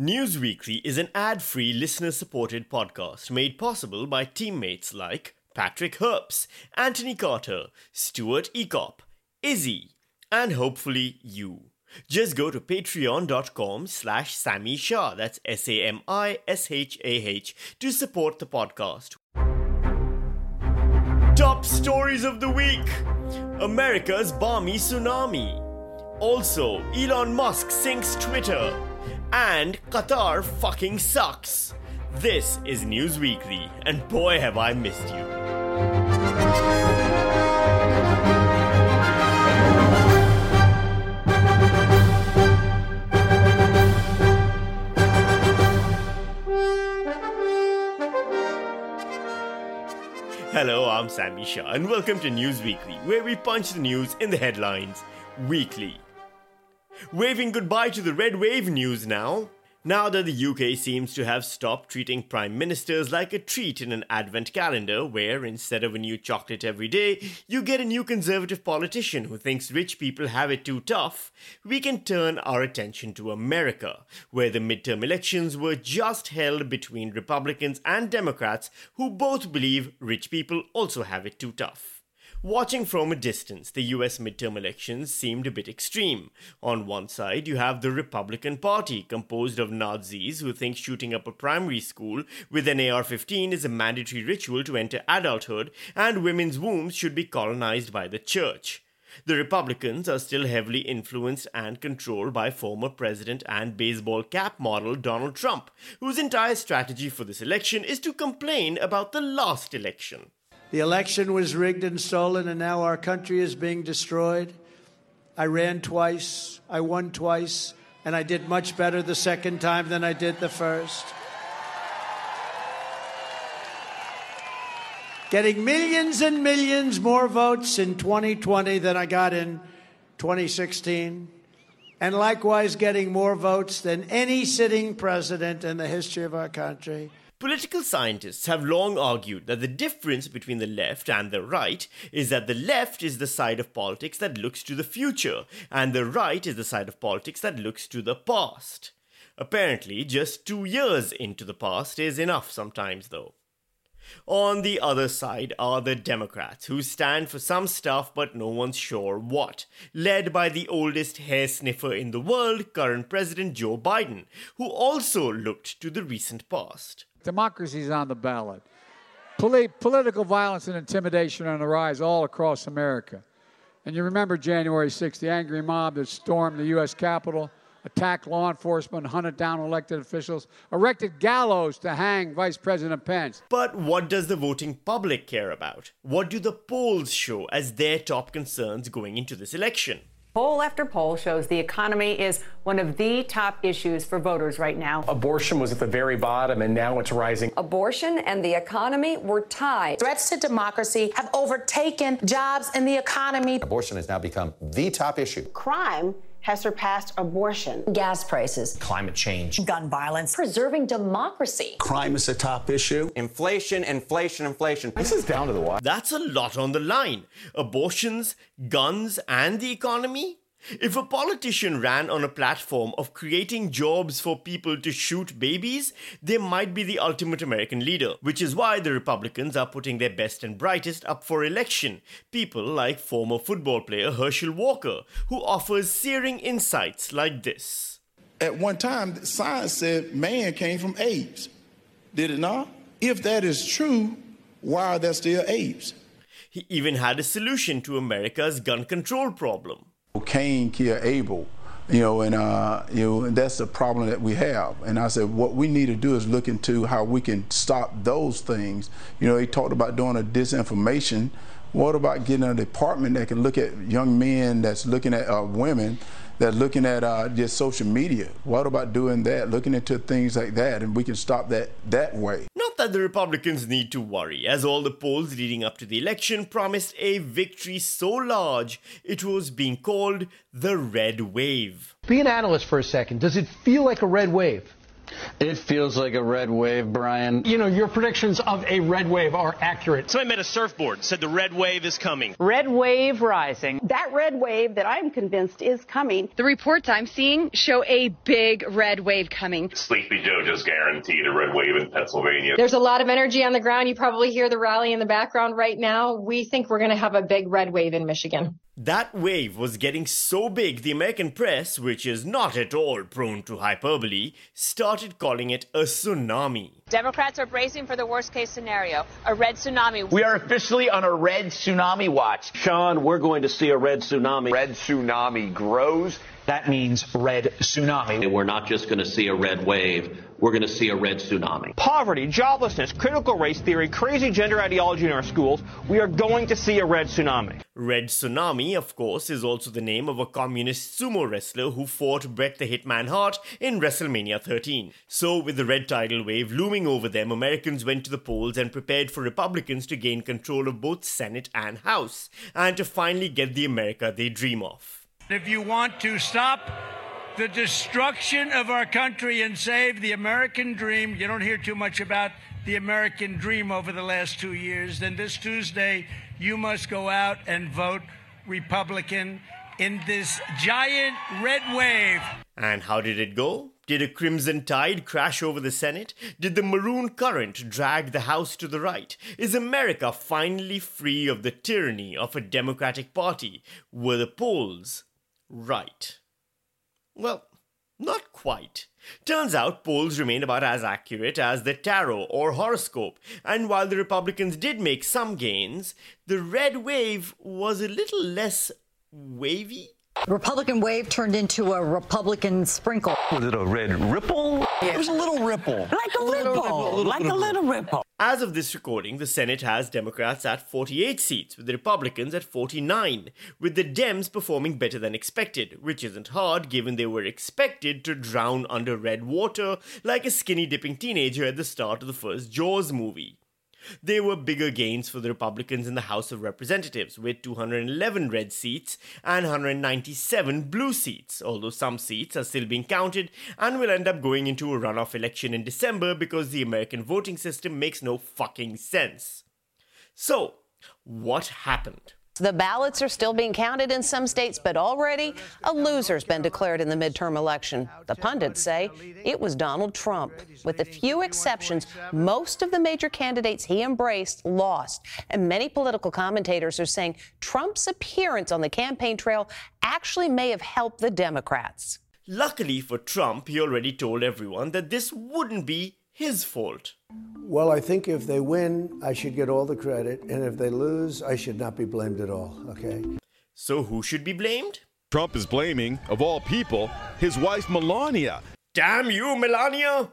Newsweekly is an ad free, listener supported podcast made possible by teammates like Patrick Herbst, Anthony Carter, Stuart Ekop, Izzy, and hopefully you. Just go to patreon.com slash Sami Shah, that's S-A-M-I-S-H-A-H, to support the podcast. Top stories of the week America's balmy tsunami. Also, Elon Musk sinks Twitter and Qatar fucking sucks. This is News Weekly, and boy, have I missed you. Hello, I'm Sami Shah, and welcome to News Weekly, where we punch the news in the headlines weekly. Waving goodbye to the red wave news now. Now that the UK seems to have stopped treating prime ministers like a treat in an advent calendar, where instead of a new chocolate every day, you get a new conservative politician who thinks rich people have it too tough, we can turn our attention to America, where the midterm elections were just held between Republicans and Democrats who both believe rich people also have it too tough. Watching from a distance, the US midterm elections seemed a bit extreme. On one side, you have the Republican Party, composed of Nazis who think shooting up a primary school with an AR 15 is a mandatory ritual to enter adulthood, and women's wombs should be colonized by the church. The Republicans are still heavily influenced and controlled by former president and baseball cap model Donald Trump, whose entire strategy for this election is to complain about the last election. The election was rigged and stolen, and now our country is being destroyed. I ran twice, I won twice, and I did much better the second time than I did the first. Getting millions and millions more votes in 2020 than I got in 2016, and likewise getting more votes than any sitting president in the history of our country. Political scientists have long argued that the difference between the left and the right is that the left is the side of politics that looks to the future, and the right is the side of politics that looks to the past. Apparently, just two years into the past is enough sometimes, though. On the other side are the Democrats, who stand for some stuff but no one's sure what, led by the oldest hair sniffer in the world, current President Joe Biden, who also looked to the recent past. Democracy is on the ballot. Poli- political violence and intimidation are on the rise all across America. And you remember January 6th, the angry mob that stormed the U.S. Capitol, attacked law enforcement, hunted down elected officials, erected gallows to hang Vice President Pence. But what does the voting public care about? What do the polls show as their top concerns going into this election? Poll after poll shows the economy is one of the top issues for voters right now. Abortion was at the very bottom and now it's rising. Abortion and the economy were tied. Threats to democracy have overtaken jobs and the economy. Abortion has now become the top issue. Crime has surpassed abortion. Gas prices. Climate change. Gun violence. Preserving democracy. Crime is a top issue. Inflation, inflation, inflation. This is down to the wire. That's a lot on the line. Abortions, guns, and the economy? If a politician ran on a platform of creating jobs for people to shoot babies, they might be the ultimate American leader, which is why the Republicans are putting their best and brightest up for election. People like former football player Herschel Walker, who offers searing insights like this. At one time, science said man came from apes. Did it not? If that is true, why are there still apes? He even had a solution to America's gun control problem. Cain killed Abel, you know, and uh, you know, and that's the problem that we have. And I said, what we need to do is look into how we can stop those things. You know, he talked about doing a disinformation. What about getting a department that can look at young men that's looking at uh, women that's looking at uh, just social media? What about doing that, looking into things like that, and we can stop that that way? Not that the Republicans need to worry, as all the polls leading up to the election promised a victory so large it was being called the red wave. Be an analyst for a second. Does it feel like a red wave? It feels like a red wave, Brian. You know, your predictions of a red wave are accurate. Somebody I met a surfboard, said the red wave is coming. Red wave rising. That red wave that I'm convinced is coming. The reports I'm seeing show a big red wave coming. Sleepy Joe just guaranteed a red wave in Pennsylvania. There's a lot of energy on the ground. You probably hear the rally in the background right now. We think we're going to have a big red wave in Michigan. That wave was getting so big, the American press, which is not at all prone to hyperbole, started calling it a tsunami. Democrats are bracing for the worst case scenario a red tsunami. We are officially on a red tsunami watch. Sean, we're going to see a red tsunami. Red tsunami grows. That means red tsunami. And we're not just going to see a red wave, we're going to see a red tsunami. Poverty, joblessness, critical race theory, crazy gender ideology in our schools. We are going to see a red tsunami. Red Tsunami, of course, is also the name of a communist sumo wrestler who fought Bret the Hitman Hart in WrestleMania 13. So, with the red tidal wave looming over them, Americans went to the polls and prepared for Republicans to gain control of both Senate and House, and to finally get the America they dream of. If you want to stop the destruction of our country and save the American dream, you don't hear too much about the American dream over the last two years, then this Tuesday you must go out and vote Republican in this giant red wave. And how did it go? Did a crimson tide crash over the Senate? Did the maroon current drag the House to the right? Is America finally free of the tyranny of a Democratic Party? Were the polls right? Well, not quite. Turns out polls remain about as accurate as the tarot or horoscope, and while the Republicans did make some gains, the red wave was a little less wavy. Republican wave turned into a Republican sprinkle. Was it a red ripple? Yeah. It was a little ripple. Like a, little, ripple. Little, like a little ripple. As of this recording, the Senate has Democrats at 48 seats, with the Republicans at 49, with the Dems performing better than expected, which isn't hard given they were expected to drown under red water like a skinny dipping teenager at the start of the first Jaws movie. There were bigger gains for the Republicans in the House of Representatives, with 211 red seats and 197 blue seats, although some seats are still being counted and will end up going into a runoff election in December because the American voting system makes no fucking sense. So, what happened? The ballots are still being counted in some states, but already a loser's been declared in the midterm election. The pundits say it was Donald Trump. With a few exceptions, most of the major candidates he embraced lost. And many political commentators are saying Trump's appearance on the campaign trail actually may have helped the Democrats. Luckily for Trump, he already told everyone that this wouldn't be his fault. Well, I think if they win, I should get all the credit, and if they lose, I should not be blamed at all, okay? So who should be blamed? Trump is blaming, of all people, his wife Melania. Damn you, Melania!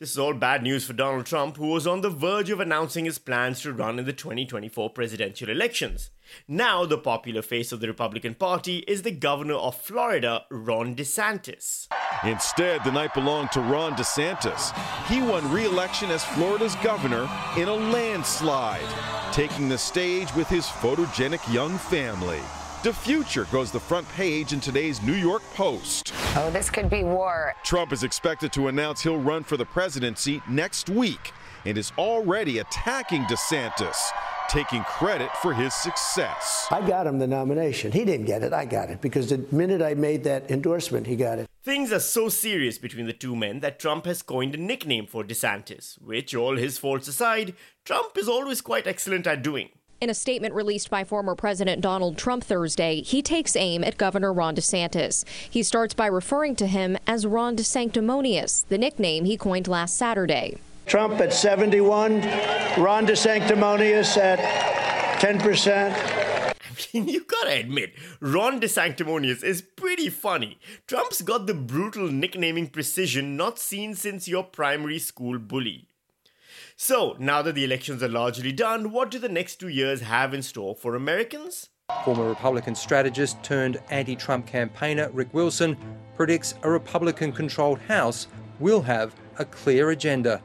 This is all bad news for Donald Trump, who was on the verge of announcing his plans to run in the 2024 presidential elections. Now, the popular face of the Republican Party is the governor of Florida, Ron DeSantis. Instead, the night belonged to Ron DeSantis. He won re election as Florida's governor in a landslide, taking the stage with his photogenic young family. The future goes the front page in today's New York Post. Oh, this could be war. Trump is expected to announce he'll run for the presidency next week and is already attacking DeSantis, taking credit for his success. I got him the nomination. He didn't get it. I got it because the minute I made that endorsement, he got it. Things are so serious between the two men that Trump has coined a nickname for DeSantis, which, all his faults aside, Trump is always quite excellent at doing. In a statement released by former President Donald Trump Thursday, he takes aim at Governor Ron DeSantis. He starts by referring to him as Ron DeSanctimonious, the nickname he coined last Saturday. Trump at 71, Ron DeSanctimonious at 10%. I mean, you gotta admit, Ron DeSanctimonious is pretty funny. Trump's got the brutal nicknaming precision not seen since your primary school bully. So, now that the elections are largely done, what do the next two years have in store for Americans? Former Republican strategist turned anti Trump campaigner Rick Wilson predicts a Republican controlled House will have a clear agenda.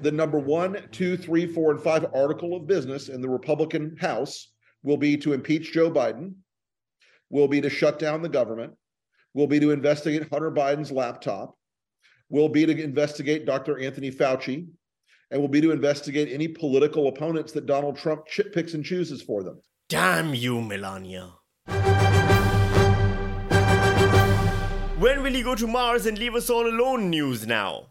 The number one, two, three, four, and five article of business in the Republican House will be to impeach Joe Biden, will be to shut down the government, will be to investigate Hunter Biden's laptop, will be to investigate Dr. Anthony Fauci and will be to investigate any political opponents that Donald Trump ch- picks and chooses for them. Damn you, Melania. When will he go to Mars and leave us all alone? News now.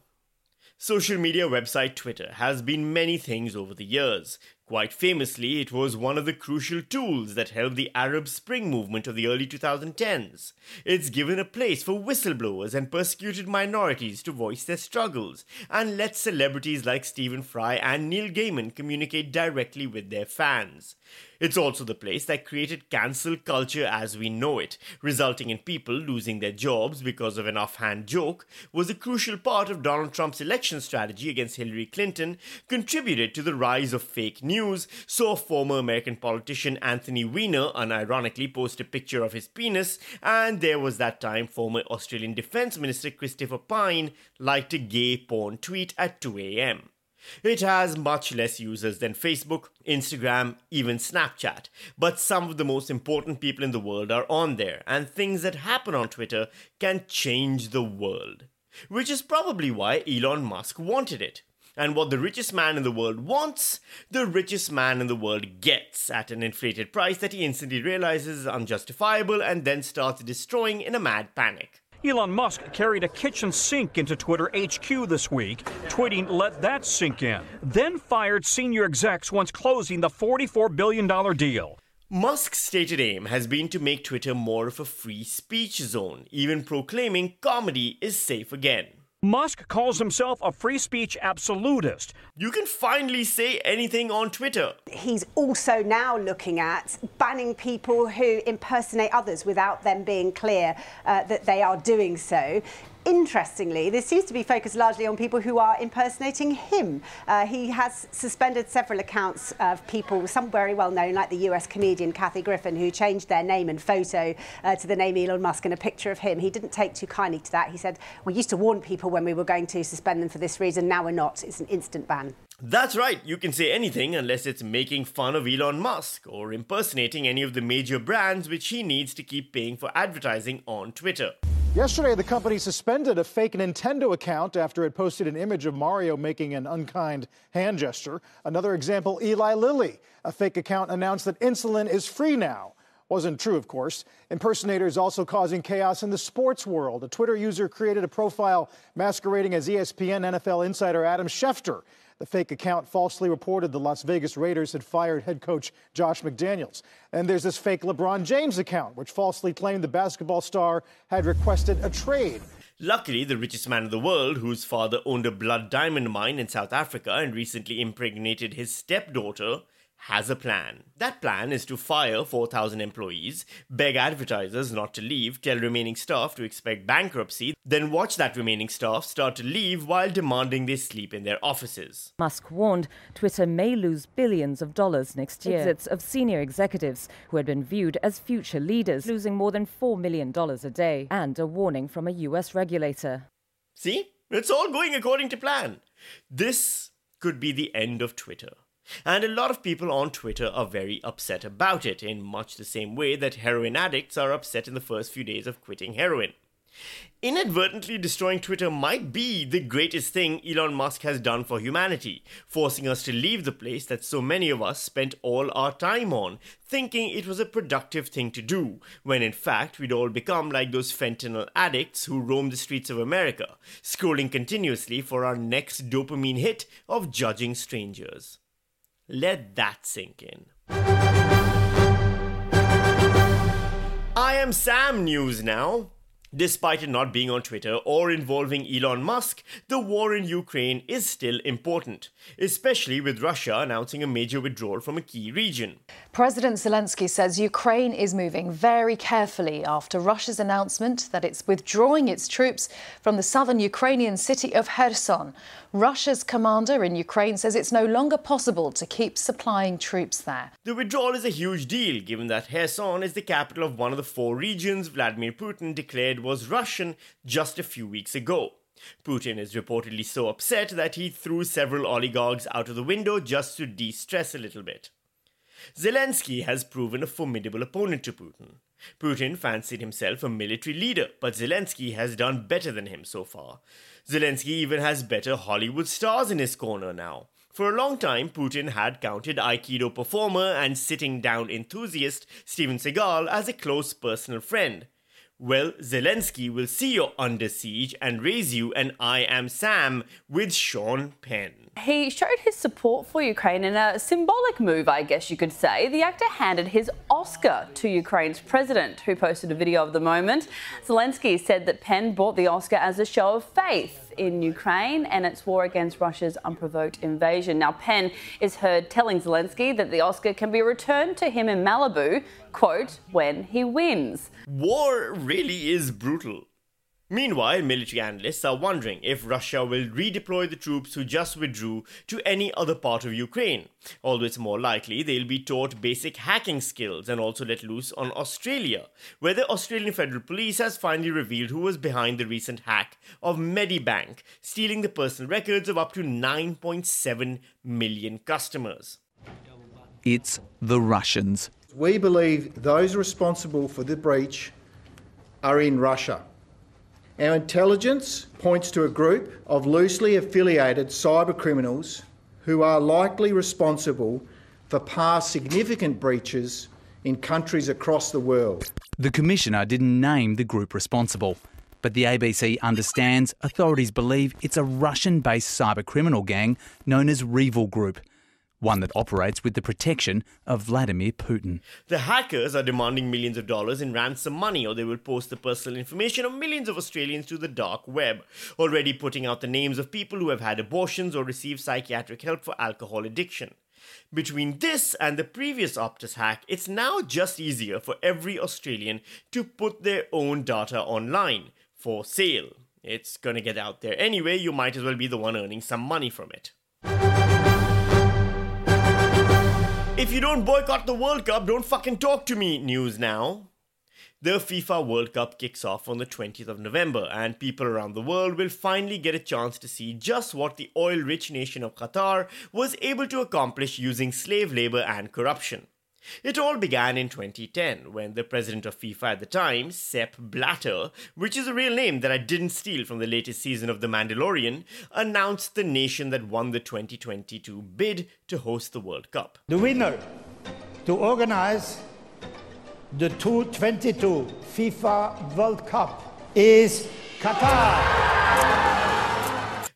Social media website Twitter has been many things over the years. Quite famously, it was one of the crucial tools that helped the Arab Spring movement of the early 2010s. It's given a place for whistleblowers and persecuted minorities to voice their struggles, and let celebrities like Stephen Fry and Neil Gaiman communicate directly with their fans. It's also the place that created cancel culture as we know it, resulting in people losing their jobs because of an offhand joke, was a crucial part of Donald Trump's election strategy against Hillary Clinton, contributed to the rise of fake news, saw former American politician Anthony Weiner unironically post a picture of his penis, and there was that time former Australian Defence Minister Christopher Pyne liked a gay porn tweet at 2 a.m. It has much less users than Facebook, Instagram, even Snapchat, but some of the most important people in the world are on there, and things that happen on Twitter can change the world. Which is probably why Elon Musk wanted it. And what the richest man in the world wants, the richest man in the world gets at an inflated price that he instantly realizes is unjustifiable and then starts destroying in a mad panic. Elon Musk carried a kitchen sink into Twitter HQ this week, tweeting, let that sink in. Then fired senior execs once closing the $44 billion deal. Musk's stated aim has been to make Twitter more of a free speech zone, even proclaiming comedy is safe again. Musk calls himself a free speech absolutist. You can finally say anything on Twitter. He's also now looking at banning people who impersonate others without them being clear uh, that they are doing so. Interestingly, this seems to be focused largely on people who are impersonating him. Uh, he has suspended several accounts of people, some very well known, like the US comedian Kathy Griffin, who changed their name and photo uh, to the name Elon Musk and a picture of him. He didn't take too kindly to that. He said, We used to warn people when we were going to suspend them for this reason, now we're not. It's an instant ban. That's right, you can say anything unless it's making fun of Elon Musk or impersonating any of the major brands which he needs to keep paying for advertising on Twitter. Yesterday, the company suspended a fake Nintendo account after it posted an image of Mario making an unkind hand gesture. Another example Eli Lilly. A fake account announced that insulin is free now. Wasn't true, of course. Impersonators also causing chaos in the sports world. A Twitter user created a profile masquerading as ESPN NFL insider Adam Schefter. The fake account falsely reported the Las Vegas Raiders had fired head coach Josh McDaniels. And there's this fake LeBron James account, which falsely claimed the basketball star had requested a trade. Luckily, the richest man in the world, whose father owned a blood diamond mine in South Africa and recently impregnated his stepdaughter, has a plan. That plan is to fire 4,000 employees, beg advertisers not to leave, tell remaining staff to expect bankruptcy, then watch that remaining staff start to leave while demanding they sleep in their offices. Musk warned Twitter may lose billions of dollars next year. Exits of senior executives who had been viewed as future leaders, losing more than $4 million a day, and a warning from a US regulator. See? It's all going according to plan. This could be the end of Twitter. And a lot of people on Twitter are very upset about it, in much the same way that heroin addicts are upset in the first few days of quitting heroin. Inadvertently destroying Twitter might be the greatest thing Elon Musk has done for humanity, forcing us to leave the place that so many of us spent all our time on, thinking it was a productive thing to do, when in fact we'd all become like those fentanyl addicts who roam the streets of America, scrolling continuously for our next dopamine hit of judging strangers. Let that sink in. I am Sam News now. Despite it not being on Twitter or involving Elon Musk, the war in Ukraine is still important, especially with Russia announcing a major withdrawal from a key region. President Zelensky says Ukraine is moving very carefully after Russia's announcement that it's withdrawing its troops from the southern Ukrainian city of Kherson. Russia's commander in Ukraine says it's no longer possible to keep supplying troops there. The withdrawal is a huge deal given that Kherson is the capital of one of the four regions Vladimir Putin declared was Russian just a few weeks ago. Putin is reportedly so upset that he threw several oligarchs out of the window just to de stress a little bit. Zelensky has proven a formidable opponent to Putin. Putin fancied himself a military leader, but Zelensky has done better than him so far. Zelensky even has better Hollywood stars in his corner now. For a long time, Putin had counted Aikido performer and sitting down enthusiast Steven Seagal as a close personal friend. Well, Zelensky will see you under siege and raise you an I Am Sam with Sean Penn. He showed his support for Ukraine in a symbolic move, I guess you could say. The actor handed his Oscar to Ukraine's president, who posted a video of the moment. Zelensky said that Penn bought the Oscar as a show of faith in Ukraine and its war against Russia's unprovoked invasion. Now, Penn is heard telling Zelensky that the Oscar can be returned to him in Malibu, quote, when he wins. War really is brutal. Meanwhile, military analysts are wondering if Russia will redeploy the troops who just withdrew to any other part of Ukraine, although it's more likely they'll be taught basic hacking skills and also let loose on Australia, where the Australian Federal Police has finally revealed who was behind the recent hack of Medibank, stealing the personal records of up to 9.7 million customers. It's the Russians. We believe those responsible for the breach are in Russia. Our intelligence points to a group of loosely affiliated cyber criminals who are likely responsible for past significant breaches in countries across the world. The Commissioner didn't name the group responsible, but the ABC understands authorities believe it's a Russian based cyber criminal gang known as Revil Group one that operates with the protection of Vladimir Putin. The hackers are demanding millions of dollars in ransom money, or they will post the personal information of millions of Australians to the dark web, already putting out the names of people who have had abortions or received psychiatric help for alcohol addiction. Between this and the previous Optus hack, it's now just easier for every Australian to put their own data online for sale. It's gonna get out there anyway, you might as well be the one earning some money from it. If you don't boycott the World Cup, don't fucking talk to me. News now. The FIFA World Cup kicks off on the 20th of November, and people around the world will finally get a chance to see just what the oil rich nation of Qatar was able to accomplish using slave labor and corruption. It all began in 2010 when the president of FIFA at the time, Sepp Blatter, which is a real name that I didn't steal from the latest season of The Mandalorian, announced the nation that won the 2022 bid to host the World Cup. The winner to organize the 2022 FIFA World Cup is Qatar.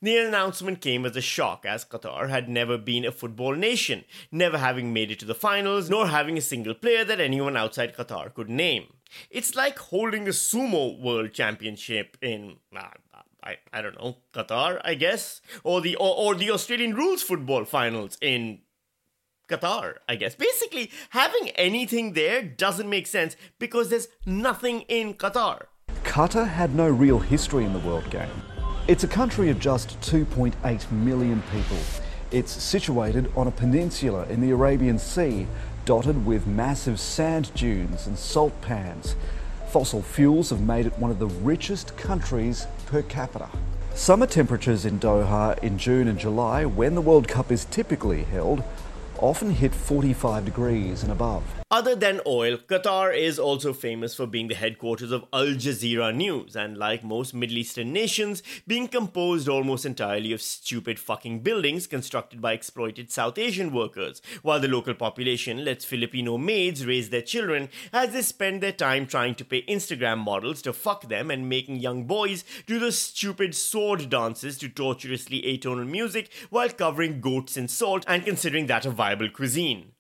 The announcement came as a shock as Qatar had never been a football nation, never having made it to the finals, nor having a single player that anyone outside Qatar could name. It's like holding a sumo world championship in uh, I, I don't know, Qatar, I guess, or the or, or the Australian rules football finals in Qatar, I guess. Basically, having anything there doesn't make sense because there's nothing in Qatar. Qatar had no real history in the World Game. It's a country of just 2.8 million people. It's situated on a peninsula in the Arabian Sea, dotted with massive sand dunes and salt pans. Fossil fuels have made it one of the richest countries per capita. Summer temperatures in Doha in June and July, when the World Cup is typically held, often hit 45 degrees and above. Other than oil, Qatar is also famous for being the headquarters of Al Jazeera News, and like most Middle Eastern nations, being composed almost entirely of stupid fucking buildings constructed by exploited South Asian workers, while the local population lets Filipino maids raise their children as they spend their time trying to pay Instagram models to fuck them and making young boys do the stupid sword dances to torturously atonal music while covering goats in salt and considering that a viable cuisine.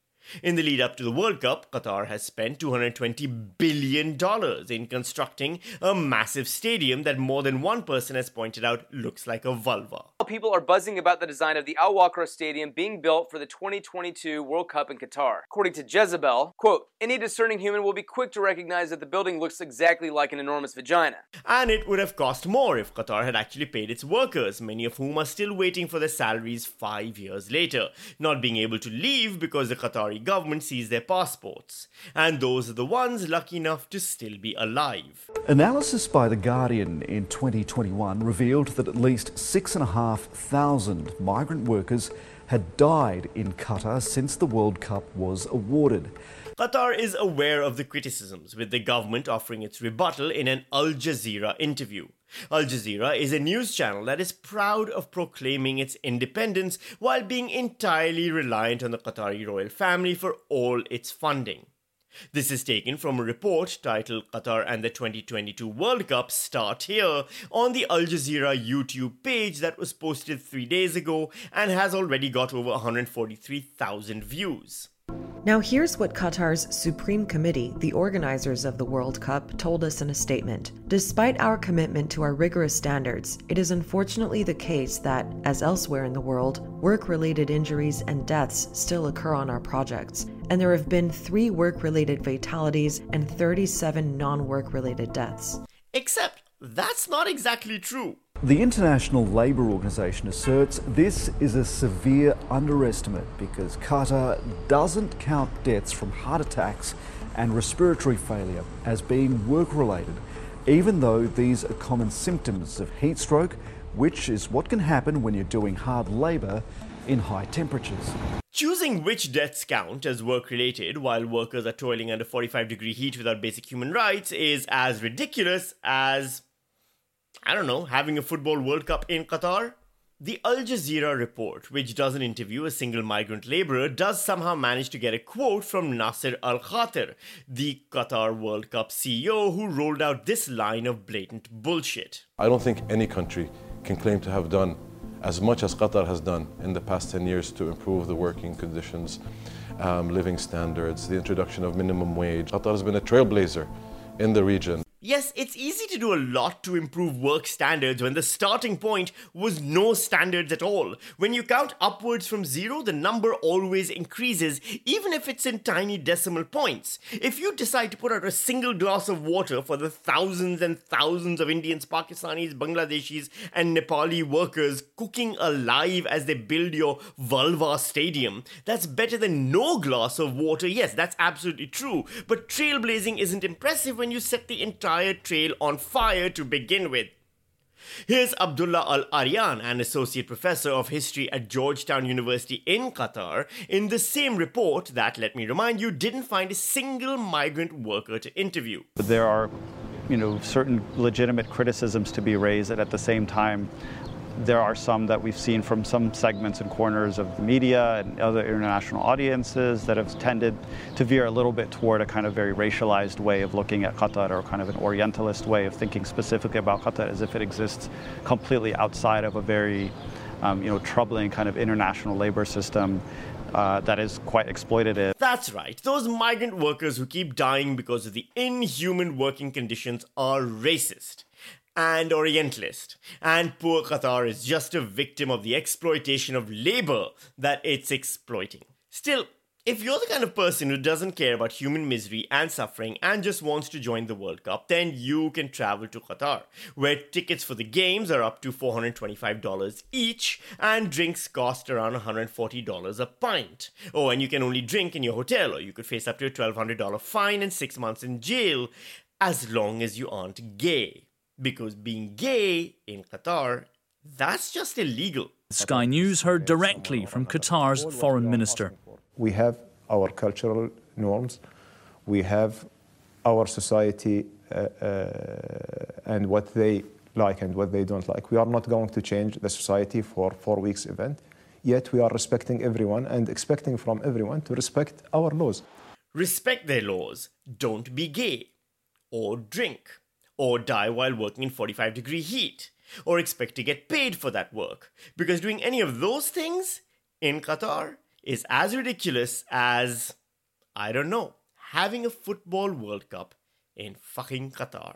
In the lead up to the World Cup, Qatar has spent $220 billion in constructing a massive stadium that more than one person has pointed out looks like a vulva. People are buzzing about the design of the Al Wakra Stadium being built for the 2022 World Cup in Qatar. According to Jezebel, quote, any discerning human will be quick to recognize that the building looks exactly like an enormous vagina. And it would have cost more if Qatar had actually paid its workers, many of whom are still waiting for their salaries five years later, not being able to leave because the Qatari government seized their passports, and those are the ones lucky enough to still be alive. Analysis by The Guardian in 2021 revealed that at least 6,500 migrant workers had died in Qatar since the World Cup was awarded. Qatar is aware of the criticisms, with the government offering its rebuttal in an Al Jazeera interview. Al Jazeera is a news channel that is proud of proclaiming its independence while being entirely reliant on the Qatari royal family for all its funding. This is taken from a report titled Qatar and the 2022 World Cup Start Here on the Al Jazeera YouTube page that was posted three days ago and has already got over 143,000 views. Now, here's what Qatar's Supreme Committee, the organizers of the World Cup, told us in a statement. Despite our commitment to our rigorous standards, it is unfortunately the case that, as elsewhere in the world, work related injuries and deaths still occur on our projects. And there have been three work related fatalities and 37 non work related deaths. Except that's not exactly true. The International Labour Organization asserts this is a severe underestimate because Qatar doesn't count deaths from heart attacks and respiratory failure as being work related, even though these are common symptoms of heat stroke, which is what can happen when you're doing hard labour in high temperatures. Choosing which deaths count as work related while workers are toiling under 45 degree heat without basic human rights is as ridiculous as I don't know, having a football World Cup in Qatar? The Al Jazeera report, which doesn't interview a single migrant laborer, does somehow manage to get a quote from Nasser Al Khater, the Qatar World Cup CEO, who rolled out this line of blatant bullshit. I don't think any country can claim to have done as much as Qatar has done in the past 10 years to improve the working conditions, um, living standards, the introduction of minimum wage. Qatar has been a trailblazer in the region. Yes, it's easy to do a lot to improve work standards when the starting point was no standards at all. When you count upwards from zero, the number always increases, even if it's in tiny decimal points. If you decide to put out a single glass of water for the thousands and thousands of Indians, Pakistanis, Bangladeshis, and Nepali workers cooking alive as they build your vulva stadium, that's better than no glass of water. Yes, that's absolutely true. But trailblazing isn't impressive when you set the entire entire trail on fire to begin with. Here's Abdullah Al Aryan, an associate professor of history at Georgetown University in Qatar, in the same report that, let me remind you, didn't find a single migrant worker to interview. There are, you know, certain legitimate criticisms to be raised, and at the same time, there are some that we've seen from some segments and corners of the media and other international audiences that have tended to veer a little bit toward a kind of very racialized way of looking at Qatar or kind of an Orientalist way of thinking specifically about Qatar as if it exists completely outside of a very um, you know, troubling kind of international labor system uh, that is quite exploitative. That's right. Those migrant workers who keep dying because of the inhuman working conditions are racist and Orientalist. And poor Qatar is just a victim of the exploitation of labor that it's exploiting. Still, if you're the kind of person who doesn't care about human misery and suffering and just wants to join the World Cup, then you can travel to Qatar, where tickets for the games are up to $425 each and drinks cost around $140 a pint. Oh, and you can only drink in your hotel, or you could face up to a $1,200 fine and six months in jail as long as you aren't gay because being gay in Qatar, that's just illegal. Sky News heard directly from Qatar's foreign minister. We have our cultural norms, we have our society uh, uh, and what they like and what they don't like. We are not going to change the society for four weeks event, yet we are respecting everyone and expecting from everyone to respect our laws. Respect their laws. Don't be gay or drink or die while working in 45 degree heat, or expect to get paid for that work. Because doing any of those things in Qatar is as ridiculous as, I don't know, having a football World Cup in fucking Qatar.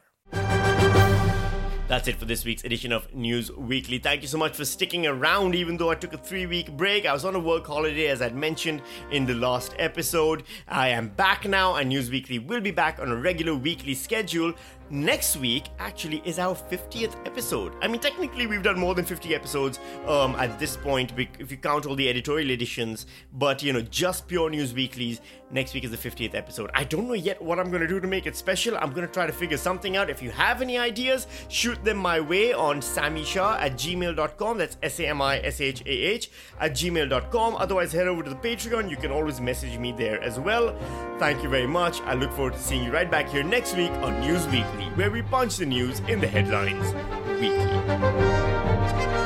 That's it for this week's edition of News Weekly. Thank you so much for sticking around, even though I took a three week break. I was on a work holiday, as I'd mentioned in the last episode. I am back now, and News Weekly will be back on a regular weekly schedule next week actually is our 50th episode. I mean, technically, we've done more than 50 episodes um, at this point, if you count all the editorial editions, but you know, just pure news weeklies. Next week is the 50th episode. I don't know yet what I'm to do to make it special. I'm to try to figure something out. If you have any ideas, shoot them my way on samishah at gmail.com. That's S A M I S H A H at gmail.com. Otherwise, head over to the Patreon. You can always message me there as well. Thank you very much. I look forward to seeing you right back here next week on News Weekly, where we punch the news in the headlines weekly.